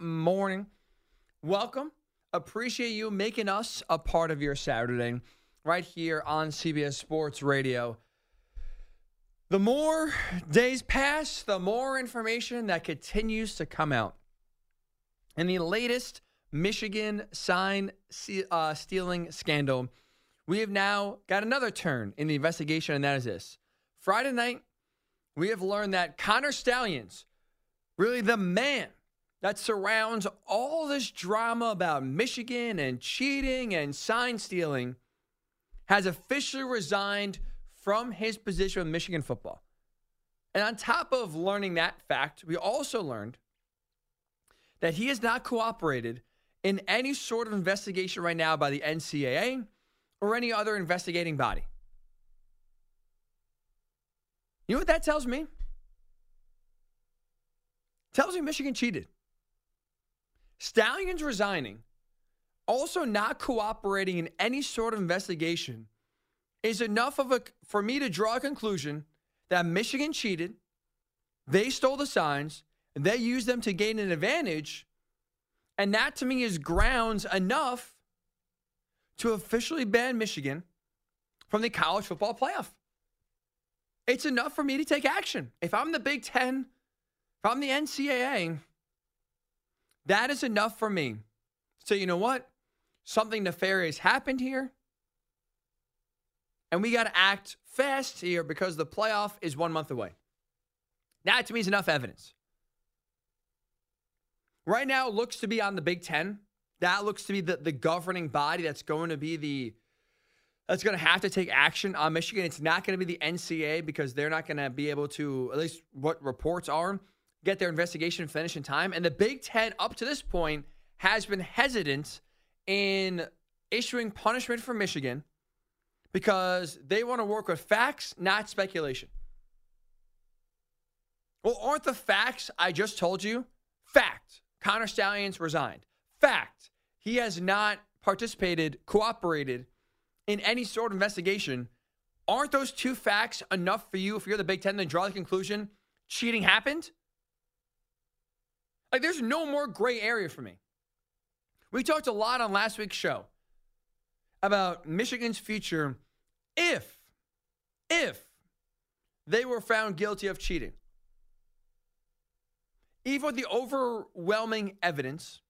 morning. Welcome. Appreciate you making us a part of your Saturday right here on CBS Sports Radio. The more days pass, the more information that continues to come out. In the latest Michigan sign uh, stealing scandal, we have now got another turn in the investigation, and that is this. Friday night, we have learned that Connor Stalions, really the man that surrounds all this drama about Michigan and cheating and sign stealing, has officially resigned from his position with Michigan football. And on top of learning that fact, we also learned that he has not cooperated in any sort of investigation right now by the NCAA or any other investigating body. You know what that tells me? tells me Michigan cheated. Stalions resigning, also not cooperating in any sort of investigation, is enough of a for me to draw a conclusion that Michigan cheated. They stole the signs, and they used them to gain an advantage. And that to me is grounds enough to officially ban Michigan from the college football playoff. It's enough for me to take action. If I'm the Big Ten, if I'm the NCAA, that is enough for me. So, you know what? Something nefarious happened here. And we got to act fast here because the playoff is one month away. That to me is enough evidence. Right now, it looks to be on the Big Ten. That looks to be the, the governing body that's going to be the that's going to have to take action on Michigan. It's not going to be the NCAA because they're not going to be able to, at least what reports are, get their investigation finished in time. And the Big Ten, up to this point, has been hesitant in issuing punishment for Michigan because they want to work with facts, not speculation. Well, aren't the facts I just told you? Fact. Connor Stalions resigned. Fact. He has not participated, cooperated in any sort of investigation. Aren't those two facts enough for you if you're the Big Ten to draw the conclusion cheating happened? Like, there's no more gray area for me. We talked a lot on last week's show about Michigan's future if, if they were found guilty of cheating. Even with the overwhelming evidence,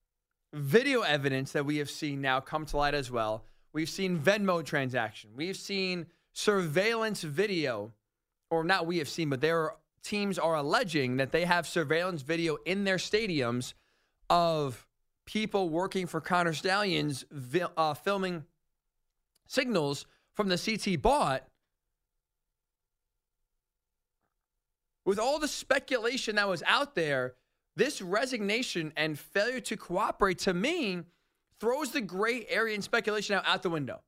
video evidence that we have seen now come to light as well, we've seen Venmo transaction, we've seen surveillance video, or not we have seen, but there are teams are alleging that they have surveillance video in their stadiums of people working for Connor Stalions uh, filming signals from the CT bot. With all the speculation that was out there, this resignation and failure to cooperate to me throws the gray area and speculation out, out the window.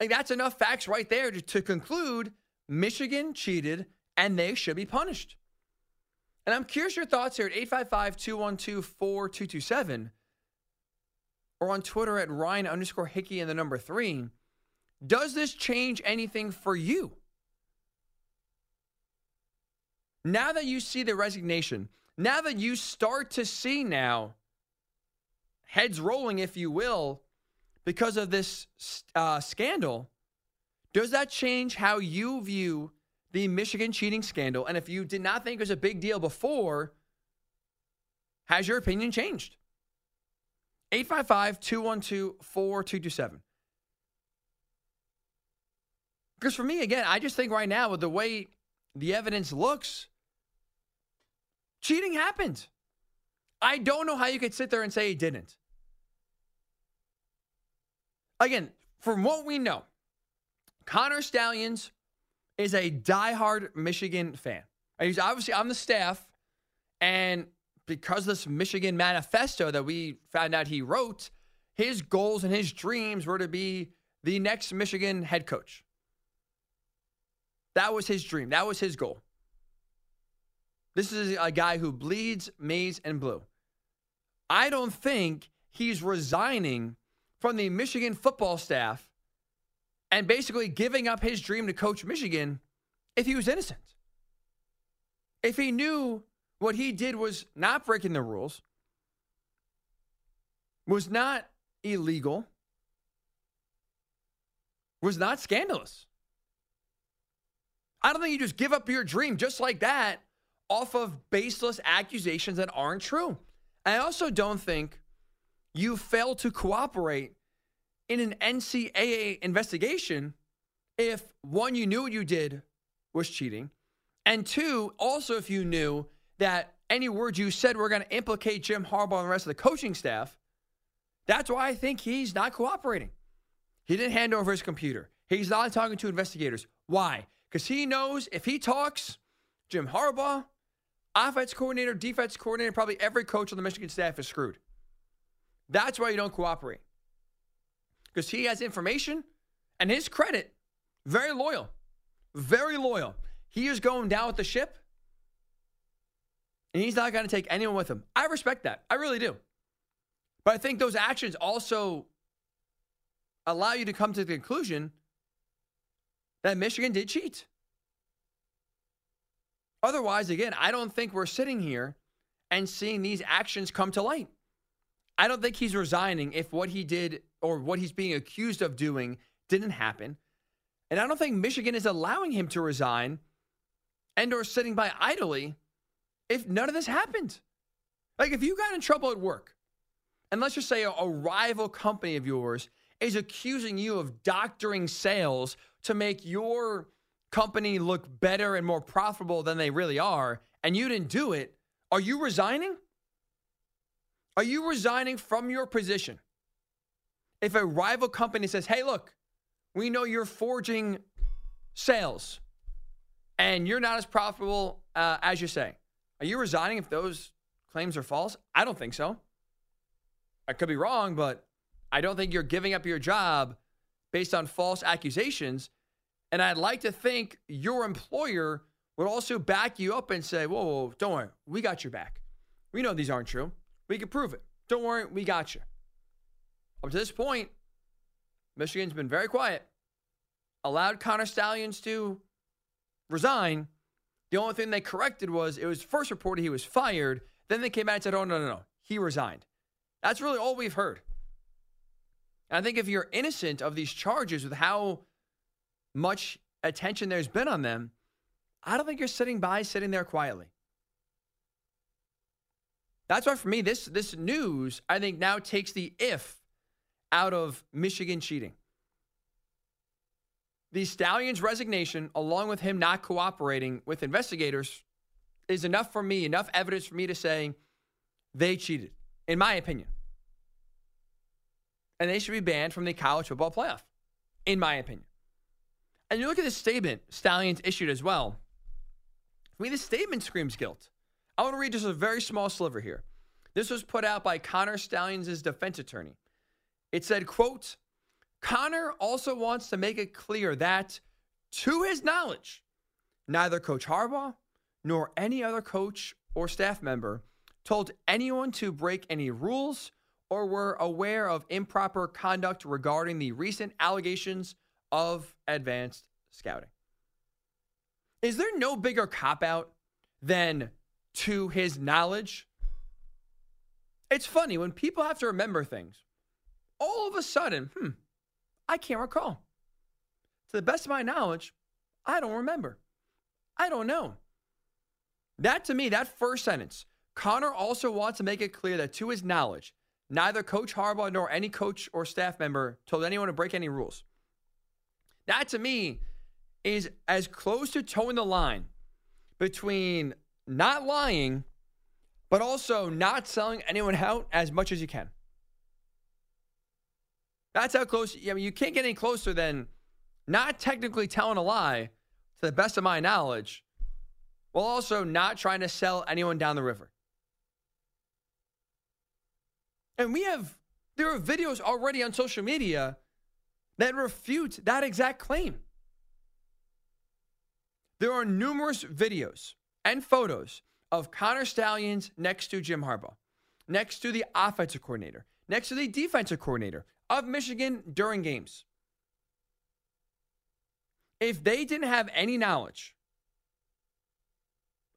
Like that's enough facts right there to, to conclude Michigan cheated and they should be punished. And I'm curious your thoughts here at 855 212 4227 or on Twitter at Ryan underscore Hickey and the number three. Does this change anything for you? Now that you see the resignation, now that you start to see now heads rolling, if you will, because of this uh, scandal, does that change how you view the Michigan cheating scandal. And if you did not think it was a big deal before, has your opinion changed? 855 212 4227. Because for me, again, I just think right now, with the way the evidence looks, cheating happened. I don't know how you could sit there and say it didn't. Again, from what we know, Connor Stalions is a diehard Michigan fan. And He's obviously on the staff, and because this Michigan manifesto that we found out he wrote, his goals and his dreams were to be the next Michigan head coach. That was his dream. That was his goal. This is a guy who bleeds maize and blue. I don't think he's resigning from the Michigan football staff and basically giving up his dream to coach Michigan if he was innocent. If he knew what he did was not breaking the rules, was not illegal, was not scandalous. I don't think you just give up your dream just like that off of baseless accusations that aren't true. I also don't think you fail to cooperate in an NCAA investigation if one, you knew what you did was cheating, and two, also if you knew that any words you said were going to implicate Jim Harbaugh and the rest of the coaching staff. That's why I think he's not cooperating. He didn't hand over his computer. He's not talking to investigators. Why? Because he knows if he talks, Jim Harbaugh, offense coordinator, defense coordinator, probably every coach on the Michigan staff is screwed. That's why you don't cooperate. Because he has information and his credit, very loyal, very loyal. He is going down with the ship and he's not going to take anyone with him. I respect that. I really do. But I think those actions also allow you to come to the conclusion that Michigan did cheat. Otherwise, again, I don't think we're sitting here and seeing these actions come to light. I don't think he's resigning if what he did or what he's being accused of doing didn't happen. And I don't think Michigan is allowing him to resign and or sitting by idly if none of this happened. Like if you got in trouble at work, and let's just say a, a rival company of yours is accusing you of doctoring sales to make your company look better and more profitable than they really are, and you didn't do it, are you resigning? Are you resigning from your position? If a rival company says, hey, look, we know you're forging sales and you're not as profitable uh, as you say, are you resigning if those claims are false? I don't think so. I could be wrong, but I don't think you're giving up your job based on false accusations. And I'd like to think your employer would also back you up and say, whoa, whoa, don't worry, we got your back. We know these aren't true. We can prove it. Don't worry, we got you. Up to this point, Michigan's been very quiet, allowed Connor Stalions to resign, the only thing they corrected was it was first reported he was fired. Then they came out and said, oh, no, no, no. He resigned. That's really all we've heard. And I think if you're innocent of these charges with how much attention there's been on them, I don't think you're sitting by, sitting there quietly. That's why for me, this this news, I think now takes the if out of Michigan cheating the Stalions resignation, along with him not cooperating with investigators, is enough for me, enough evidence for me to say they cheated, in my opinion. And they should be banned from the college football playoff, in my opinion. And you look at the statement Stalions issued as well. I mean, the statement screams guilt. I want to read just a very small sliver here. This was put out by Connor Stalions' defense attorney. It said, quote, Connor also wants to make it clear that, to his knowledge, neither Coach Harbaugh nor any other coach or staff member told anyone to break any rules or were aware of improper conduct regarding the recent allegations of advanced scouting. Is there no bigger cop out than to his knowledge? It's funny when people have to remember things. All of a sudden, hmm, I can't recall. To the best of my knowledge, I don't remember. I don't know. That to me, that first sentence, Connor also wants to make it clear that to his knowledge, neither Coach Harbaugh nor any coach or staff member told anyone to break any rules. That to me is as close to toeing the line between not lying, but also not selling anyone out as much as you can. That's how close. I mean, you can't get any closer than not technically telling a lie, to the best of my knowledge, while also not trying to sell anyone down the river. And we have, there are videos already on social media that refute that exact claim. There are numerous videos and photos of Connor Stalions next to Jim Harbaugh, next to the offensive coordinator, next to the defensive coordinator, of Michigan during games. If they didn't have any knowledge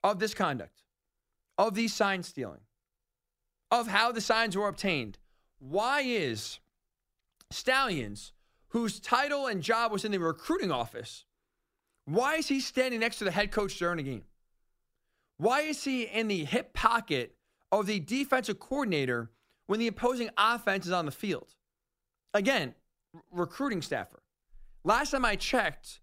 of this conduct, of the sign stealing, of how the signs were obtained, why is Stalions, whose title and job was in the recruiting office, why is he standing next to the head coach during a game? Why is he in the hip pocket of the defensive coordinator when the opposing offense is on the field? Again, r- recruiting staffer. Last time I checked,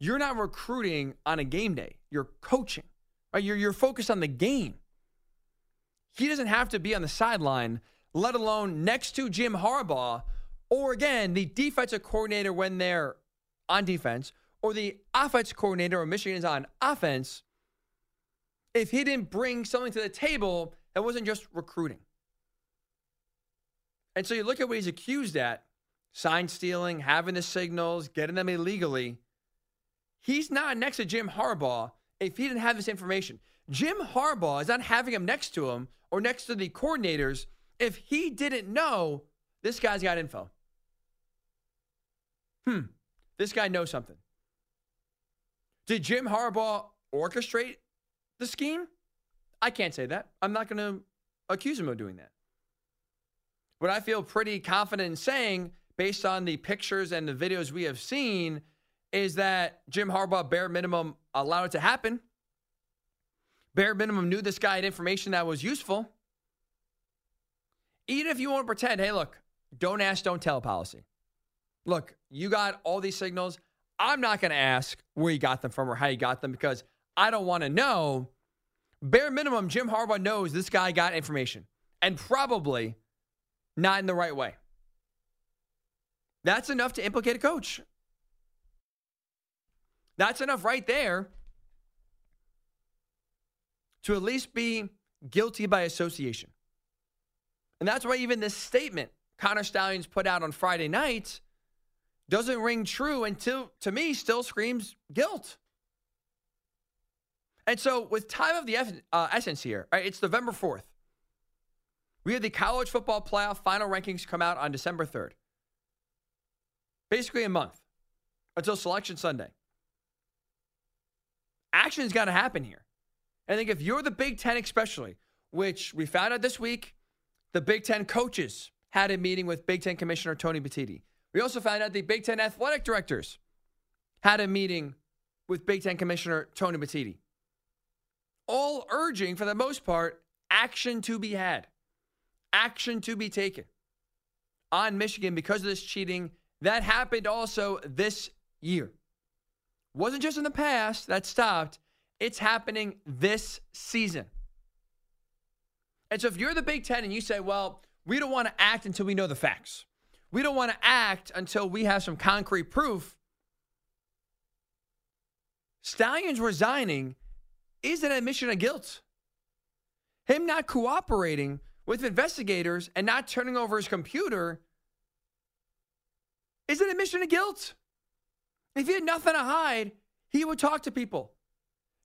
you're not recruiting on a game day. You're coaching. Right? You're, you're focused on the game. He doesn't have to be on the sideline, let alone next to Jim Harbaugh, or again, the defensive coordinator when they're on defense, or the offense coordinator when Michigan is on offense, if he didn't bring something to the table that wasn't just recruiting. And so you look at what he's accused at sign stealing, having the signals, getting them illegally. He's not next to Jim Harbaugh if he didn't have this information. Jim Harbaugh is not having him next to him or next to the coordinators if he didn't know this guy's got info. Hmm, this guy knows something. Did Jim Harbaugh orchestrate the scheme? I can't say that. I'm not going to accuse him of doing that. What I feel pretty confident in saying, based on the pictures and the videos we have seen, is that Jim Harbaugh, bare minimum, allowed it to happen. Bare minimum knew this guy had information that was useful. Even if you want to pretend, hey, look, don't ask, don't tell policy. Look, you got all these signals. I'm not going to ask where you got them from or how you got them because I don't want to know. Bare minimum, Jim Harbaugh knows this guy got information and probably not in the right way. That's enough to implicate a coach. That's enough right there to at least be guilty by association. And that's why even this statement Connor Stalions put out on Friday night doesn't ring true until, to me, still screams guilt. And so, with time of the uh, essence here, right, it's November 4th. We have the college football playoff final rankings come out on December 3rd. Basically, a month until Selection Sunday. Action's got to happen here. I think if you're the Big Ten, especially, which we found out this week, the Big Ten coaches had a meeting with Big Ten Commissioner Tony Petitti. We also found out the Big Ten athletic directors had a meeting with Big Ten Commissioner Tony Petitti. All urging, for the most part, action to be had, action to be taken on Michigan because of this cheating. That happened also this year. Wasn't just in the past that stopped, it's happening this season. And so if you're the Big Ten and you say, well, we don't want to act until we know the facts. We don't want to act until we have some concrete proof. Stalions resigning is an admission of guilt. Him not cooperating with investigators and not turning over his computer is an admission of guilt. If he had nothing to hide, he would talk to people.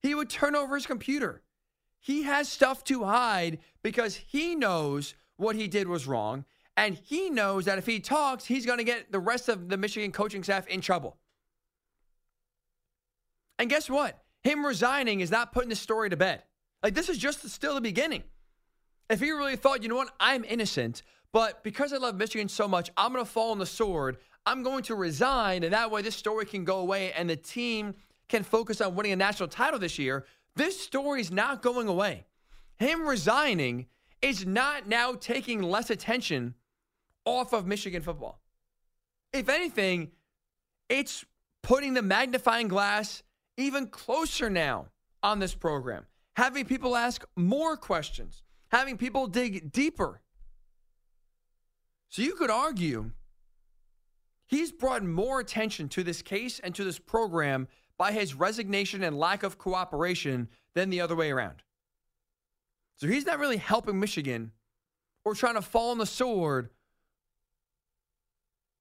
He would turn over his computer. He has stuff to hide because he knows what he did was wrong and he knows that if he talks, he's going to get the rest of the Michigan coaching staff in trouble. And guess what? Him resigning is not putting the story to bed. Like, this is just still the beginning. If he really thought, you know what, I'm innocent, but because I love Michigan so much, I'm going to fall on the sword. I'm going to resign, and that way this story can go away and the team can focus on winning a national title this year. This story is not going away. Him resigning is not now taking less attention off of Michigan football. If anything, it's putting the magnifying glass even closer now on this program, having people ask more questions, having people dig deeper. So you could argue he's brought more attention to this case and to this program by his resignation and lack of cooperation than the other way around. So he's not really helping Michigan or trying to fall on the sword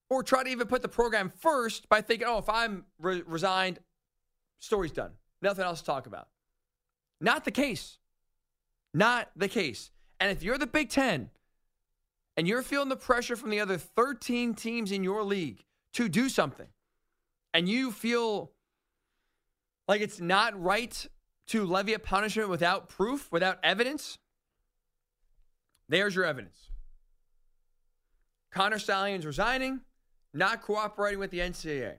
or try to even put the program first by thinking, oh, if I'm re- resigned, story's done. Nothing else to talk about. Not the case. Not the case. And if you're the Big Ten and you're feeling the pressure from the other 13 teams in your league to do something, and you feel like it's not right to levy a punishment without proof, without evidence, there's your evidence. Connor Stalions resigning, not cooperating with the NCAA.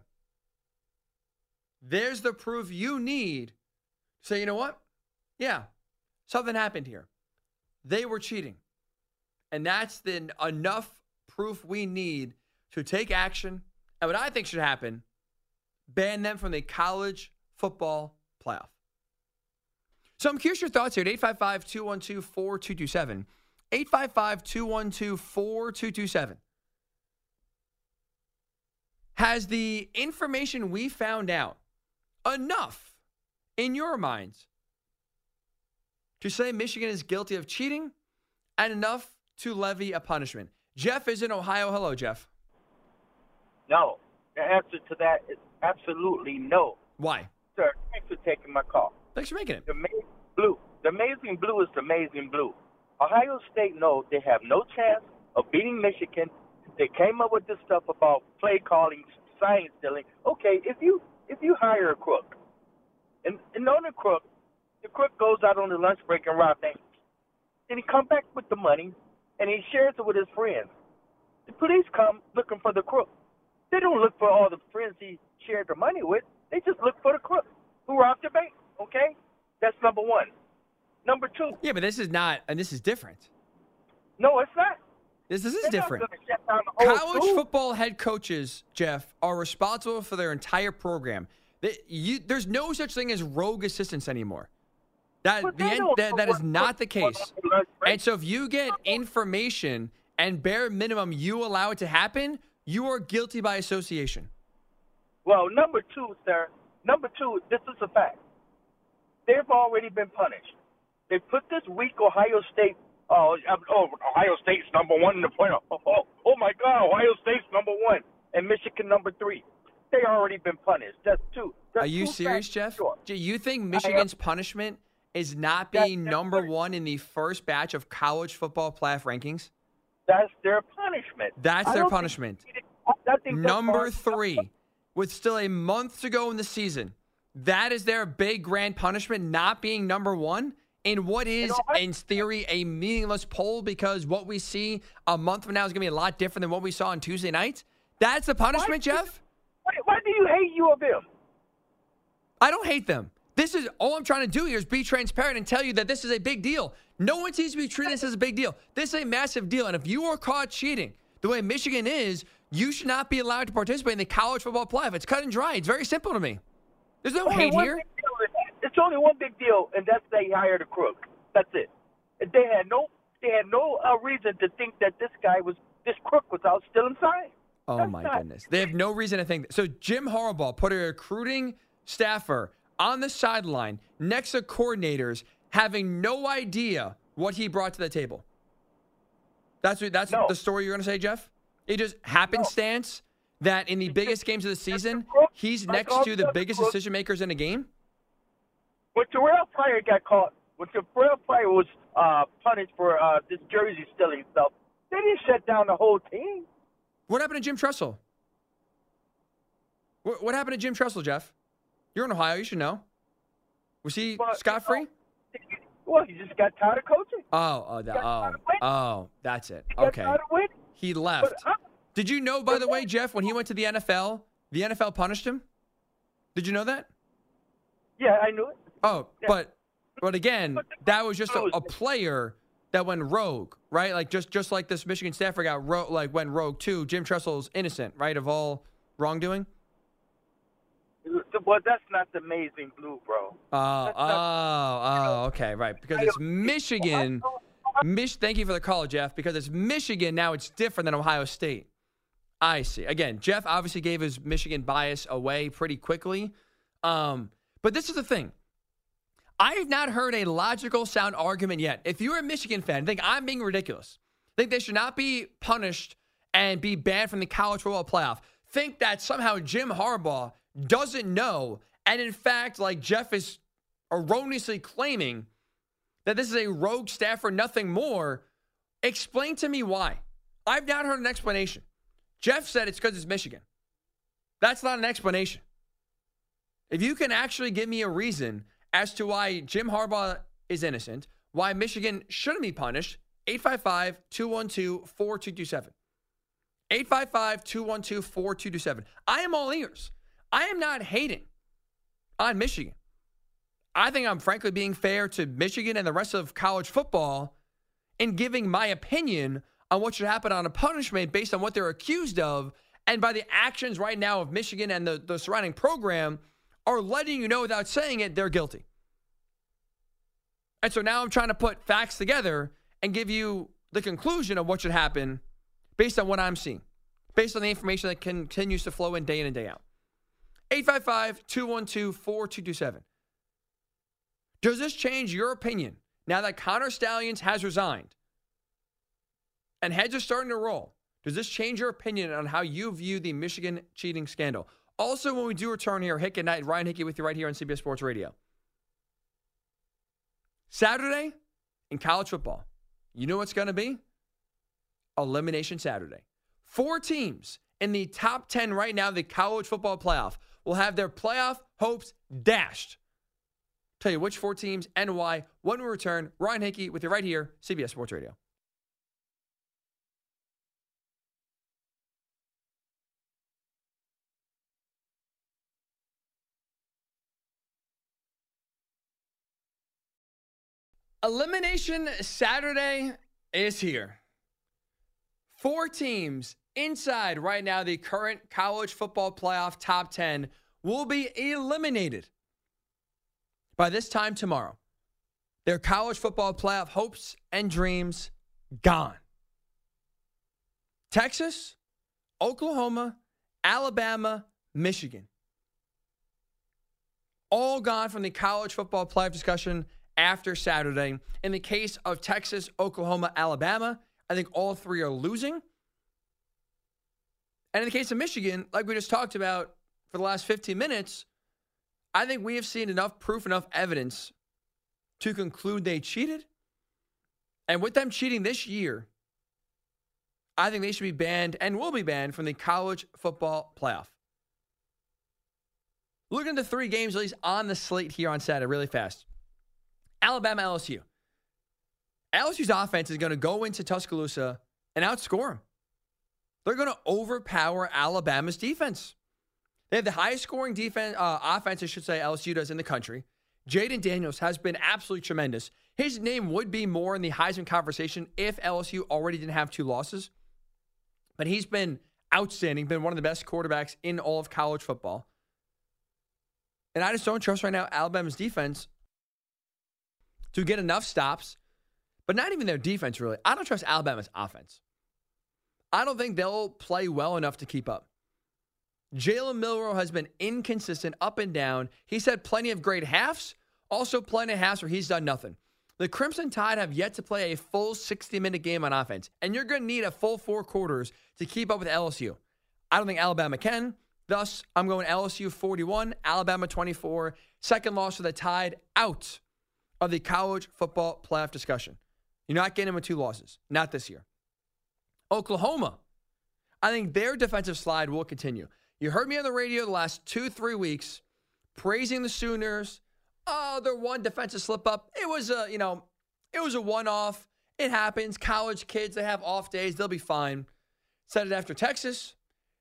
There's the proof you need say, you know what? Yeah, something happened here. They were cheating. And that's the enough proof we need to take action. And what I think should happen, ban them from the college football playoff. So I'm curious your thoughts here at 855 212 4227. 855 212 4227. Has the information we found out enough in your minds to say Michigan is guilty of cheating and enough to levy a punishment? Jeff is in Ohio. Hello, Jeff. No. The answer to that is absolutely no. Why? Sir, thanks for taking my call. Thanks for making it. The amazing blue. The amazing blue is the amazing blue. Ohio State knows they have no chance of beating Michigan. They came up with this stuff about play calling, sign stealing. Okay, if you if you hire a crook, and, and on the crook, the crook goes out on the lunch break and rob banks. Then he come back with the money, and he shares it with his friends. The police come looking for the crook. They don't look for all the friends he shared the money with. They just look for the crook who robbed the bank. Okay, that's number one. Number two. Yeah, but this is not, and this is different. No, it's not. This, this is They're different. gonna shut down the whole College school. football head coaches, Jeff, are responsible for their entire program. They, you, there's no such thing as rogue assistants anymore. That But the end, that, that is not the case. what lunch break. And so, if you get information and bare minimum you allow it to happen, you are guilty by association. Well, number two, sir. Number two, this is a fact. They've already been punished. They put this weak Ohio State. Oh, oh, Ohio State's number one in the playoff. Oh, oh, oh my God, Ohio State's number one, and Michigan number three. They already been punished. That's two. That's Are you two serious, Jeff? Sure. Do you think Michigan's punishment is not That's being their number punishment. one in the first batch of college football playoff rankings? That's their punishment. That's their punishment. Think Number three, with still a month to go in the season, that is their big grand punishment, not being number one in what is, in theory, a meaningless poll because what we see a month from now is going to be a lot different than what we saw on Tuesday night. That's the punishment, Why- Jeff? Why, why do you hate U of M? I don't hate them. This is all I'm trying to do here is be transparent and tell you that this is a big deal. No one seems to be treating this as a big deal. This is a massive deal. And if you are caught cheating the way Michigan is, you should not be allowed to participate in the college football playoff. It's cut and dry. It's very simple to me. There's no Only hate here. big deal is- It's only one big deal, and that's they hired a crook. That's it. And They had no, they had no uh, reason to think that this guy was, this crook was out stealing signs. Oh That's my not- goodness. They have no reason to think that. So Jim Harbaugh put a recruiting staffer on the sideline next to coordinators having no idea what he brought to the table. That's what, that's No. the story you're going to say, Jeff? It just happenstance that in the biggest games of the season, he's next to the biggest decision makers in a game? When Terrell Pryor got caught, when Terrell Pryor was uh, punished for uh, this jersey stealing stuff, they didn't shut down the whole team. What happened to Jim Tressel? What, what happened to Jim Tressel, Jeff? You're in Ohio. You should know. Was he Well, scot free? Well, he just got tired of coaching. Oh, oh, that, oh, tired of winning. oh, that's it. He Okay. tired of winning. He left. I, Did you know, by the way, Jeff, when he went to the NFL, the NFL punished him? Did you know that? yeah, I knew it. Oh, Yeah. but but again, that was just a, a player that went rogue, right? Like just just like this Michigan staffer got ro- like went rogue too. Jim Tressel's innocent, right, of all wrongdoing. Well, that's not the amazing blue, bro. Oh, That's oh, not- oh, okay, right. Because it's Michigan. Mich- thank you for the call, Jeff. Because it's Michigan now, it's different than Ohio State. I see. Again, Jeff obviously gave his Michigan bias away pretty quickly. Um, but this is the thing. I have not heard a logical, sound argument yet. If you're a Michigan fan, think I'm being ridiculous. Think they should not be punished and be banned from the college football playoff. Think that somehow Jim Harbaugh doesn't know, and in fact, like Jeff is erroneously claiming that this is a rogue staffer, nothing more. Explain to me why. I've not heard an explanation. Jeff said it's because it's Michigan. That's not an explanation. If you can actually give me a reason as to why Jim Harbaugh is innocent, why Michigan shouldn't be punished. 855 212 4227. 855 212 4227. I am all ears. I am not hating on Michigan. I think I'm frankly being fair to Michigan and the rest of college football in giving my opinion on what should happen on a punishment based on what they're accused of. And by the actions right now of Michigan and the, the surrounding program are letting you know without saying it, they're guilty. And so now I'm trying to put facts together and give you the conclusion of what should happen based on what I'm seeing, based on the information that continues to flow in day in and day out. 855 212 4227. Does this change your opinion now that Connor Stalions has resigned and heads are starting to roll? Does this change your opinion on how you view the Michigan cheating scandal? Also, when we do return here, Hick at Night, Ryan Hickey with you right here on CBS Sports Radio. Saturday in college football, you know what's going to be? Elimination Saturday. Four teams in the top 10 right now, the college football playoff, will have their playoff hopes dashed. Tell you which four teams and why when we return. Ryan Hickey with you right here, CBS Sports Radio. Elimination Saturday is here. Four teams inside right now the current college football playoff top 10 will be eliminated by this time tomorrow. Their college football playoff hopes and dreams gone. Texas, Oklahoma, Alabama, Michigan. All gone from the college football playoff discussion after Saturday. In the case of Texas, Oklahoma, Alabama, I think all three are losing. And in the case of Michigan, like we just talked about for the last 15 minutes, I think we have seen enough proof, enough evidence to conclude they cheated. And with them cheating this year, I think they should be banned and will be banned from the college football playoff. Looking at the three games, at least on the slate here on Saturday, really fast. Alabama, LSU. LSU's offense is going to go into Tuscaloosa and outscore them. They're going to overpower Alabama's defense. They have the highest scoring defense, uh, offense, I should say, LSU does in the country. Jayden Daniels has been absolutely tremendous. His name would be more in the Heisman conversation if LSU already didn't have two losses. But he's been outstanding, been one of the best quarterbacks in all of college football. And I just don't trust right now Alabama's defense to get enough stops, but not even their defense, really. I don't trust Alabama's offense. I don't think they'll play well enough to keep up. Jalen Milroe has been inconsistent up and down. He's had plenty of great halves, also plenty of halves where he's done nothing. The Crimson Tide have yet to play a full 60 minute game on offense, and you're going to need a full four quarters to keep up with LSU. I don't think Alabama can. Thus, I'm going LSU 41, Alabama 24. Second loss for the Tide out of the college football playoff discussion. You're not getting them with two losses, not this year. Oklahoma, I think their defensive slide will continue. You heard me on the radio the last two, three weeks praising the Sooners. Oh, their one defensive slip up. It was a, you know, it was a one off. It happens. College kids, they have off days. They'll be fine. Said it after Texas.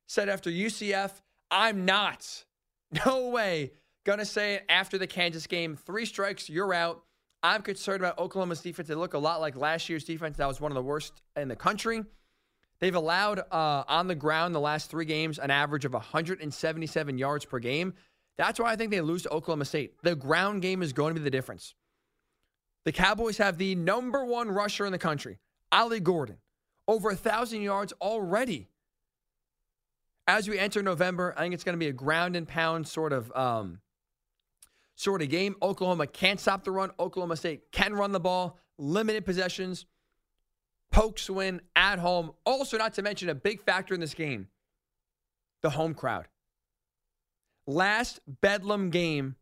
Said after UCF. I'm not. No way. Gonna say it after the Kansas game. Three strikes, you're out. I'm concerned about Oklahoma's defense. They look a lot like last year's defense. That was one of the worst in the country. They've allowed uh, on the ground the last three games an average of 177 yards per game. That's why I think they lose to Oklahoma State. The ground game is going to be the difference. The Cowboys have the number one rusher in the country, Ollie Gordon, over a thousand yards already. As we enter November, I think it's going to be a ground and pound sort of um, sort of game. Oklahoma can't stop the run. Oklahoma State can run the ball, limited possessions. Pokes win at home. Also, not to mention a big factor in this game the home crowd. Last Bedlam game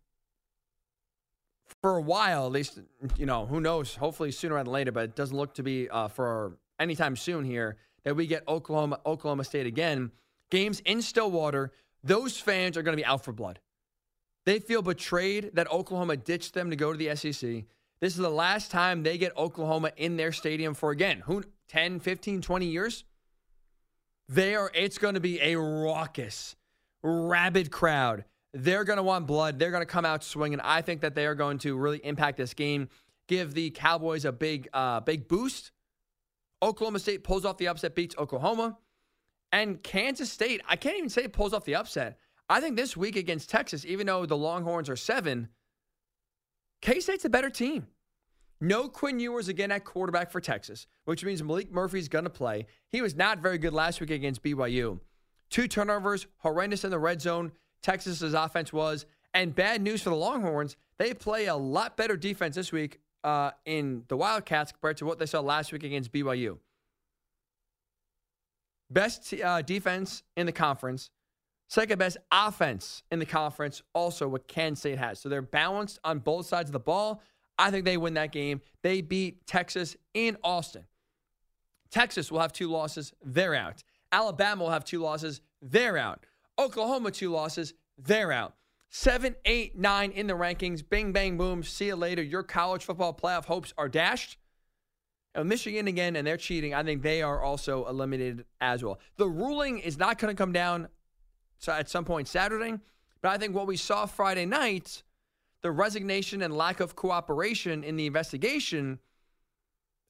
for a while, at least, you know, who knows, hopefully sooner than later, but it doesn't look to be uh, for anytime soon here that we get Oklahoma, Oklahoma State again. Games in Stillwater, those fans are going to be out for blood. They feel betrayed that Oklahoma ditched them to go to the SEC. This is the last time they get Oklahoma in their stadium for again, who 10, 15, 20 years. They are it's going to be a raucous, rabid crowd. They're going to want blood. They're going to come out swinging. I think that they are going to really impact this game, give the Cowboys a big uh big boost. Oklahoma State pulls off the upset, beats Oklahoma. And Kansas State, I can't even say it pulls off the upset. I think this week against Texas, even though the Longhorns are seven, K State's a better team. No Quinn Ewers again at quarterback for Texas, which means Maalik Murphy's going to play. He was not very good last week against BYU. Two turnovers, horrendous in the red zone. Texas's offense was. And bad news for the Longhorns, they play a lot better defense this week uh, in the Wildcats compared to what they saw last week against BYU. Best uh, defense in the conference, second best offense in the conference, also what Kansas State has. So they're balanced on both sides of the ball. I think they win that game. They beat Texas in Austin. Texas will have two losses, they're out. Alabama will have two losses, they're out. Oklahoma, two losses, they're out. Seven, eight, nine in the rankings. Bing, bang, boom. See you later. Your college football playoff hopes are dashed. And Michigan again, and they're cheating. I think they are also eliminated as well. The ruling is not going to come down at some point Saturday, but I think what we saw Friday night the resignation and lack of cooperation in the investigation,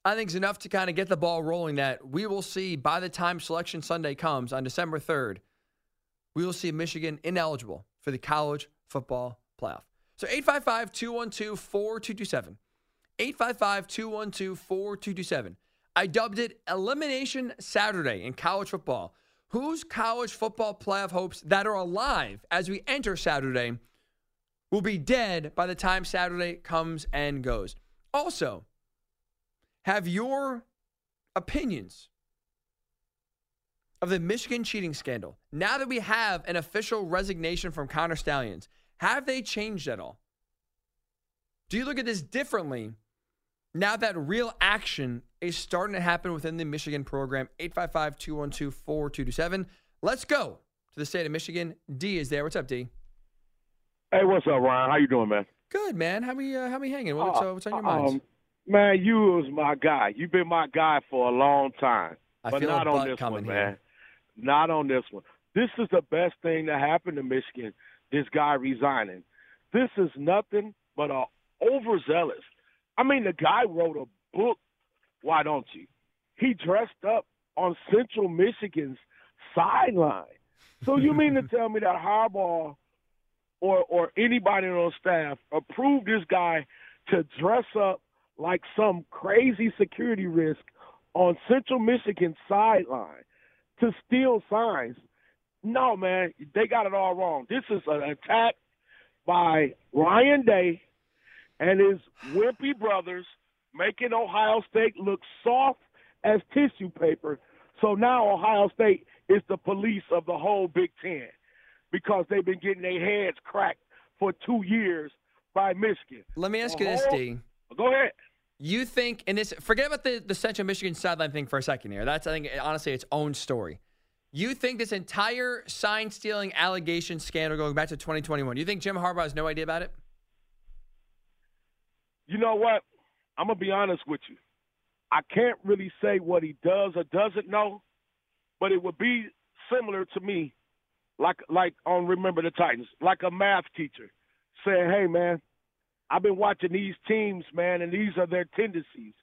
I think is enough to kind of get the ball rolling that we will see by the time Selection Sunday comes on December 3rd, we will see Michigan ineligible for the college football playoff. So 855 212 4227. 855 212 4227. I dubbed it Elimination Saturday in college football. Whose college football playoff hopes that are alive as we enter Saturday will be dead by the time Saturday comes and goes. Also, have your opinions of the Michigan cheating scandal, now that we have an official resignation from Connor Stalions, have they changed at all? Do you look at this differently now that real action is starting to happen within the Michigan program? 855 212 4227. Let's go to the state of Michigan. D is there. What's up, D? Hey, what's up, Ryan? How you doing, man? Good, man. How we uh, how we hanging? What's, uh, what's on your mind? Um, man, you was my guy. You've been my guy for a long time. I but feel not on this one, here. man. Not on this one. This is the best thing that happened to Michigan. This guy resigning. This is nothing but a overzealous. I mean, the guy wrote a book. Why don't you? He dressed up on Central Michigan's sideline. So you mean to tell me that Harbaugh or or anybody on staff approved this guy to dress up like some crazy security risk on Central Michigan sideline to steal signs. No, man, they got it all wrong. This is an attack by Ryan Day and his wimpy brothers making Ohio State look soft as tissue paper. So now Ohio State is the police of the whole Big Ten because they've been getting their heads cracked for two years by Michigan. Let me ask you this, uh-huh. D. Go ahead. You think, and this, forget about the, the Central Michigan sideline thing for a second here. That's, I think, honestly, its own story. You think this entire sign stealing allegation scandal going back to 2021, you think Jim Harbaugh has no idea about it? You know what? I'm to be honest with you. I can't really say what he does or doesn't know, but it would be similar to me like like on Remember the Titans, like a math teacher saying, "Hey man, I've been watching these teams, man, and these are their tendencies."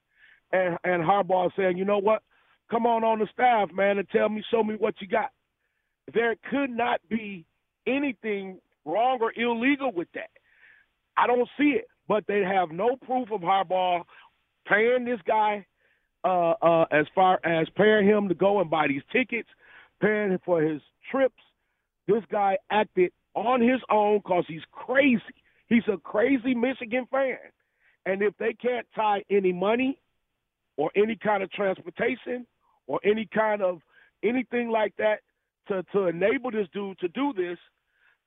And and Harbaugh saying, "You know what? Come on on the staff, man, and tell me, show me what you got." There could not be anything wrong or illegal with that. I don't see it, but they have no proof of Harbaugh paying this guy uh, uh, as far as paying him to go and buy these tickets, paying for his trips, this guy acted on his own because he's crazy. He's a crazy Michigan fan. And if they can't tie any money or any kind of transportation or any kind of anything like that to, to enable this dude to do this,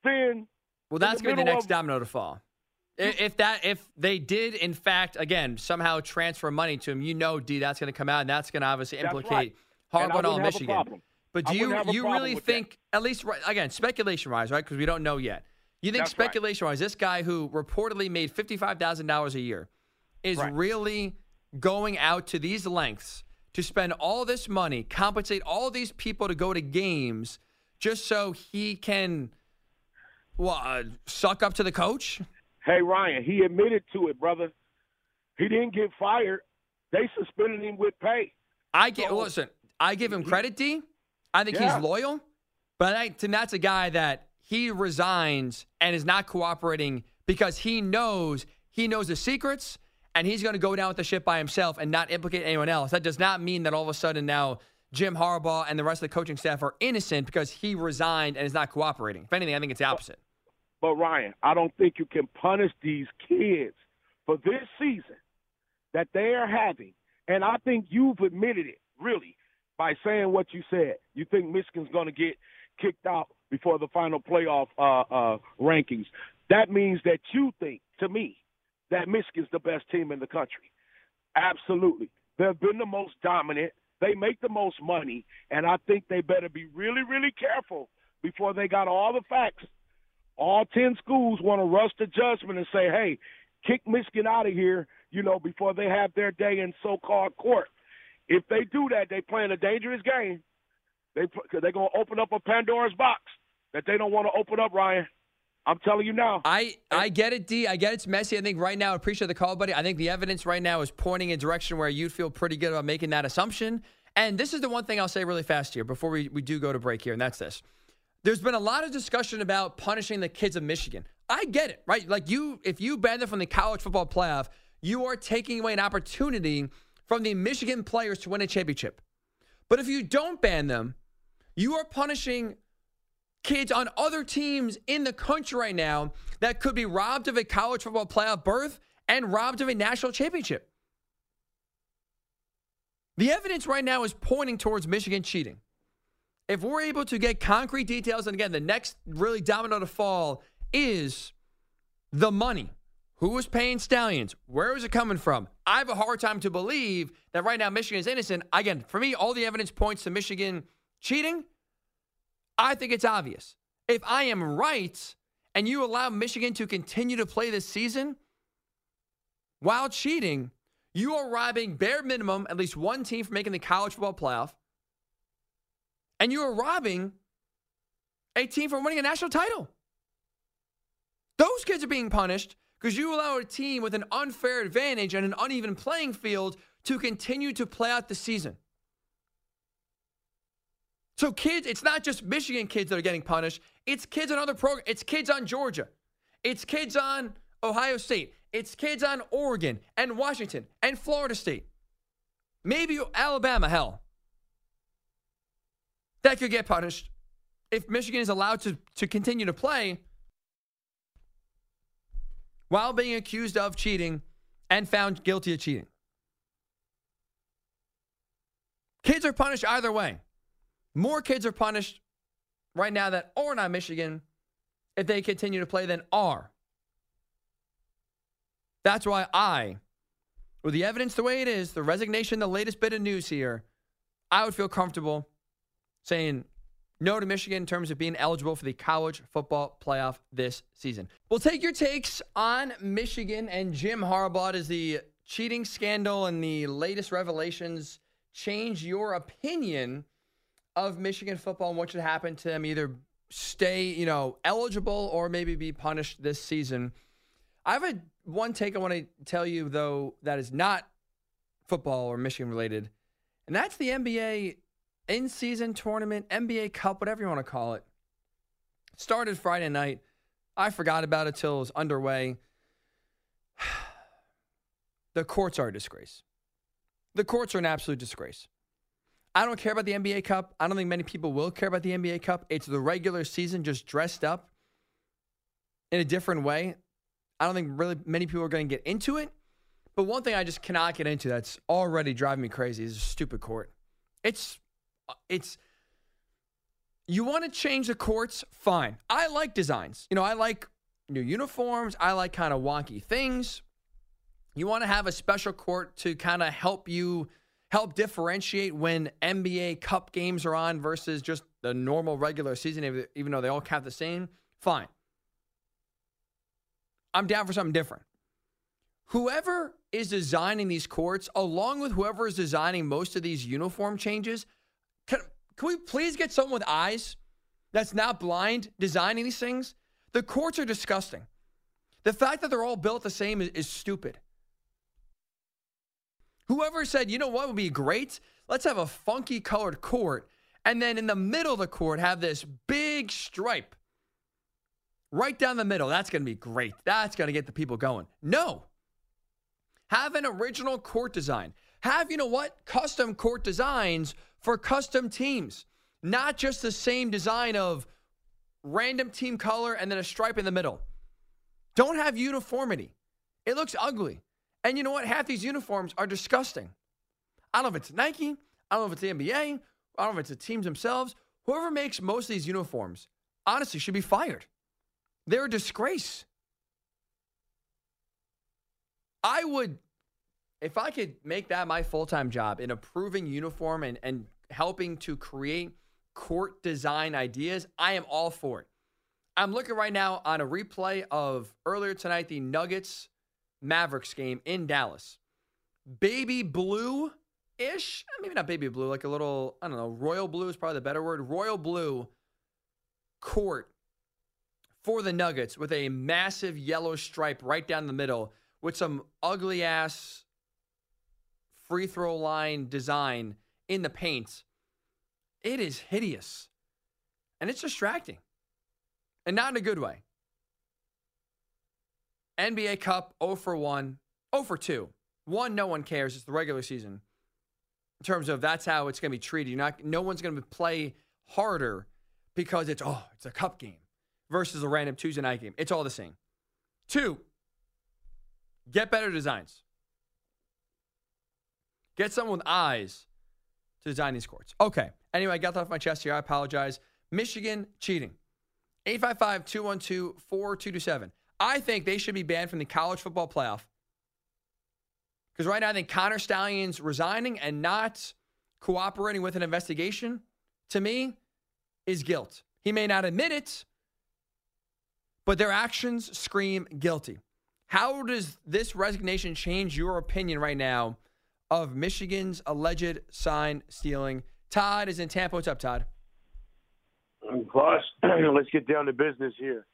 then well, that's going to be the next of, domino to fall. If that, if they did, in fact, again, somehow transfer money to him, you know, D, that's going to come out, and that's going to obviously implicate right. Harbaugh and Michigan. But do you you really think, that. at least again, speculation wise, right? Because we don't know yet. You think That's speculation wise, this guy who reportedly made $55,000 a year is Right. really going out to these lengths to spend all this money, compensate all these people to go to games just so he can well, uh, suck up to the coach? Hey Ryan, he admitted to it, brother. He didn't get fired. They suspended him with pay. I get So- listen. I give him credit, D. I think Yeah. he's loyal, but I, that's a guy that he resigns and is not cooperating because he knows he knows the secrets and he's going to go down with the ship by himself and not implicate anyone else. That does not mean that all of a sudden now Jim Harbaugh and the rest of the coaching staff are innocent because he resigned and is not cooperating. If anything, I think it's the opposite. But Ryan, I don't think you can punish these kids for this season that they are having. And I think you've admitted it, really, by saying what you said. You think Michigan's going to get kicked out before the final playoff uh, uh, rankings. That means that you think, to me, that Michigan's the best team in the country. Absolutely. They've been the most dominant. They make the most money. And I think they better be really, really careful before they got all the facts all 10 schools want to rush to judgment and say, hey, kick Michigan out of here, you know, before they have their day in so-called court. If they do that, they're playing a dangerous game. They they're going to open up a Pandora's box that they don't want to open up, Ryan. I'm telling you now. I, I get it, D. I get it's messy. I think right now, I appreciate the call, buddy. I think the evidence right now is pointing in a direction where you'd feel pretty good about making that assumption. And this is the one thing I'll say really fast here before we, we do go to break here, and that's this. There's been a lot of discussion about punishing the kids of Michigan. I get it, right? Like you, if you ban them from the college football playoff, you are taking away an opportunity from the Michigan players to win a championship. But if you don't ban them, you are punishing kids on other teams in the country right now that could be robbed of a college football playoff berth and robbed of a national championship. The evidence right now is pointing towards Michigan cheating. If we're able to get concrete details, and again, the next really domino to fall is the money. Who was paying Stalions? Where was it coming from? I have a hard time to believe that right now Michigan is innocent. Again, for me, all the evidence points to Michigan cheating. I think it's obvious. If I am right and you allow Michigan to continue to play this season while cheating, you are robbing bare minimum at least one team from making the college football playoff. And you are robbing a team from winning a national title. Those kids are being punished because you allow a team with an unfair advantage and an uneven playing field to continue to play out the season. So kids, it's not just Michigan kids that are getting punished. It's kids on other programs. It's kids on Georgia. It's kids on Ohio State. It's kids on Oregon and Washington and Florida State. Maybe Alabama, hell. That could get punished if Michigan is allowed to, to continue to play while being accused of cheating and found guilty of cheating. Kids are punished either way. More kids are punished right now that are not Michigan if they continue to play than are. That's why I, with the evidence the way it is, the resignation, the latest bit of news here, I would feel comfortable saying no to Michigan in terms of being eligible for the college football playoff this season. We'll take your takes on Michigan and Jim Harbaugh as the cheating scandal and the latest revelations change your opinion of Michigan football and what should happen to them either stay, you know, eligible or maybe be punished this season. I have a one take I want to tell you though that is not football or Michigan related, and that's the NBA in season tournament, NBA Cup, whatever you want to call it. Started Friday night. I forgot about it till it was underway. the courts are a disgrace. The courts are an absolute disgrace. I don't care about the NBA Cup. I don't think many people will care about the NBA Cup. It's the regular season just dressed up in a different way. I don't think really many people are going to get into it. But one thing I just cannot get into that's already driving me crazy is a stupid court. It's Uh, it's you want to change the courts, fine. I like designs. You know, I like new uniforms. I like kind of wonky things. You want to have a special court to kind of help you help differentiate when NBA Cup games are on versus just the normal regular season, even though they all count the same. Fine. I'm down for something different. Whoever is designing these courts, along with whoever is designing most of these uniform changes, can, we please get someone with eyes that's not blind designing these things? The courts are disgusting. The fact that they're all built the same is, is stupid. Whoever said, you know what would be great? Let's have a funky colored court, and then in the middle of the court, have this big stripe right down the middle. That's going to be great. That's going to get the people going. No. Have an original court design. Have, you know what? Custom court designs for custom teams, not just the same design of random team color and then a stripe in the middle. Don't have uniformity. It looks ugly. And you know what? Half these uniforms are disgusting. I don't know if it's Nike. I don't know if it's the NBA. I don't know if it's the teams themselves. Whoever makes most of these uniforms, honestly, should be fired. They're a disgrace. I would, if I could make that my full time job in approving uniform and, and helping to create court design ideas, I am all for it. I'm looking right now on a replay of earlier tonight, the Nuggets Mavericks game in Dallas. Baby blue ish, eh, maybe not baby blue, like a little, I don't know, royal blue is probably the better word. Royal blue court for the Nuggets with a massive yellow stripe right down the middle with some ugly ass free throw line design in the paint. It is hideous and it's distracting and not in a good way. NBA Cup 0 for 1, 0 for 2. One, no one cares. It's the regular season. In terms of that's how it's going to be treated. You're not, no one's going to play harder because it's, oh, it's a cup game versus a random Tuesday night game. It's all the same. Two, get better designs. Get someone with eyes to design these courts. Okay. Anyway, I got that off my chest here. I apologize. Michigan cheating. 855 212 4227. I think they should be banned from the college football playoff. Because right now, I think Connor Stalions resigning and not cooperating with an investigation, to me, is guilt. He may not admit it, but their actions scream guilty. How does this resignation change your opinion right now of Michigan's alleged sign stealing? Todd is in Tampa. What's up, Todd? Um, boss, let's get down to business here.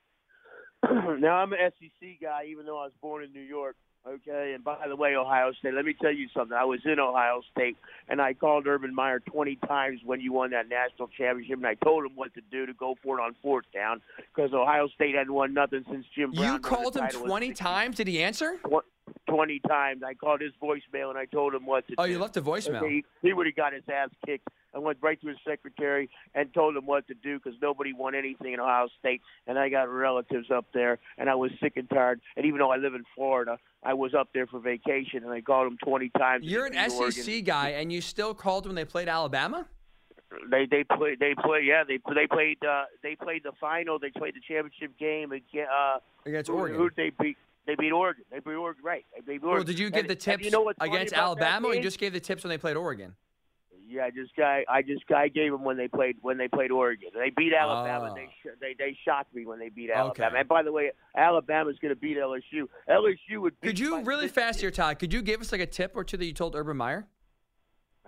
now I'm an SEC guy, even though I was born in New York. Okay, and by the way, Ohio State. Let me tell you something. I was in Ohio State, and I called Urban Meyer 20 times when you won that national championship, and I told him what to do to go for it on fourth down because Ohio State hadn't won nothing since Jim Brown. You called him 20 times. Did he answer? 20 times. I called his voicemail and I told him what to oh, do. Oh, you left a voicemail. He, he would have got his ass kicked. I went right to his secretary and told him what to do because nobody won anything in Ohio State, and I got relatives up there, and I was sick and tired. And even though I live in Florida, I was up there for vacation, and I called him 20 times. You're an SEC Oregon. guy, and you still called when they played Alabama. They they play they play yeah they they played uh, they played the final they played the championship game against uh, against Oregon. Who they beat? They beat Oregon. They beat Oregon, right? They beat Oregon. Well, did you give and, the tips you know against Alabama, or you just gave the tips when they played Oregon? Yeah, I just guy I just guy gave them when they played when they played Oregon. They beat Alabama. Oh. They sh- they they shocked me when they beat Alabama. Okay. And by the way, Alabama's going to beat LSU. LSU would. Beat Could you really fast here, Todd? Could you give us like a tip or two that you told Urban Meyer?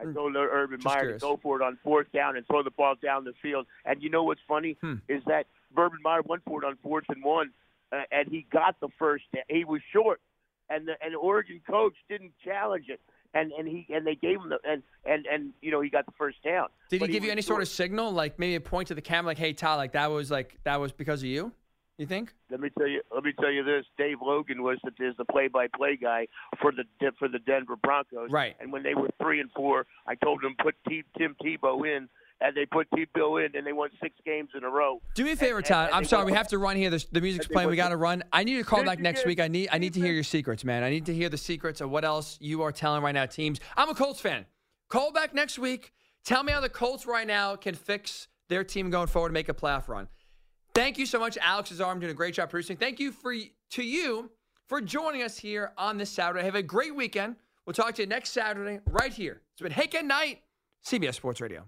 I told Urban Just Meyer curious. to go for it on fourth down and throw the ball down the field. And you know what's funny Hmm. is that Urban Meyer went for it on fourth and one, uh, and he got the first. He was short, and the and the Oregon coach didn't challenge it. And and he and they gave him the and and and you know he got the first down. Did he give you any sort of signal, like maybe a point to the camera, like, "Hey, Todd, like that was like that was because of you"? You think? Let me tell you. Let me tell you this. Dave Logan was the, is the play-by-play guy for the for the Denver Broncos. Right. And when they were three and four, I told him put T, Tim Tebow in, and they put Tebow in, and they won six games in a row. Do me a favor, And- Todd. and I'm sorry, went- we have to run here. The, the music's playing. We got to run. I need to call back next week. I need I need to hear your secrets, man. I need to hear the secrets of what else you are telling right now, teams. I'm a Colts fan. Call back next week. Tell me how the Colts right now can fix their team going forward to make a playoff run. Thank you so much, Alex Azar. doing a great job producing. Thank you for to you for joining us here on this Saturday. Have a great weekend. We'll talk to you next Saturday right here. It's been Hake at Night, CBS Sports Radio.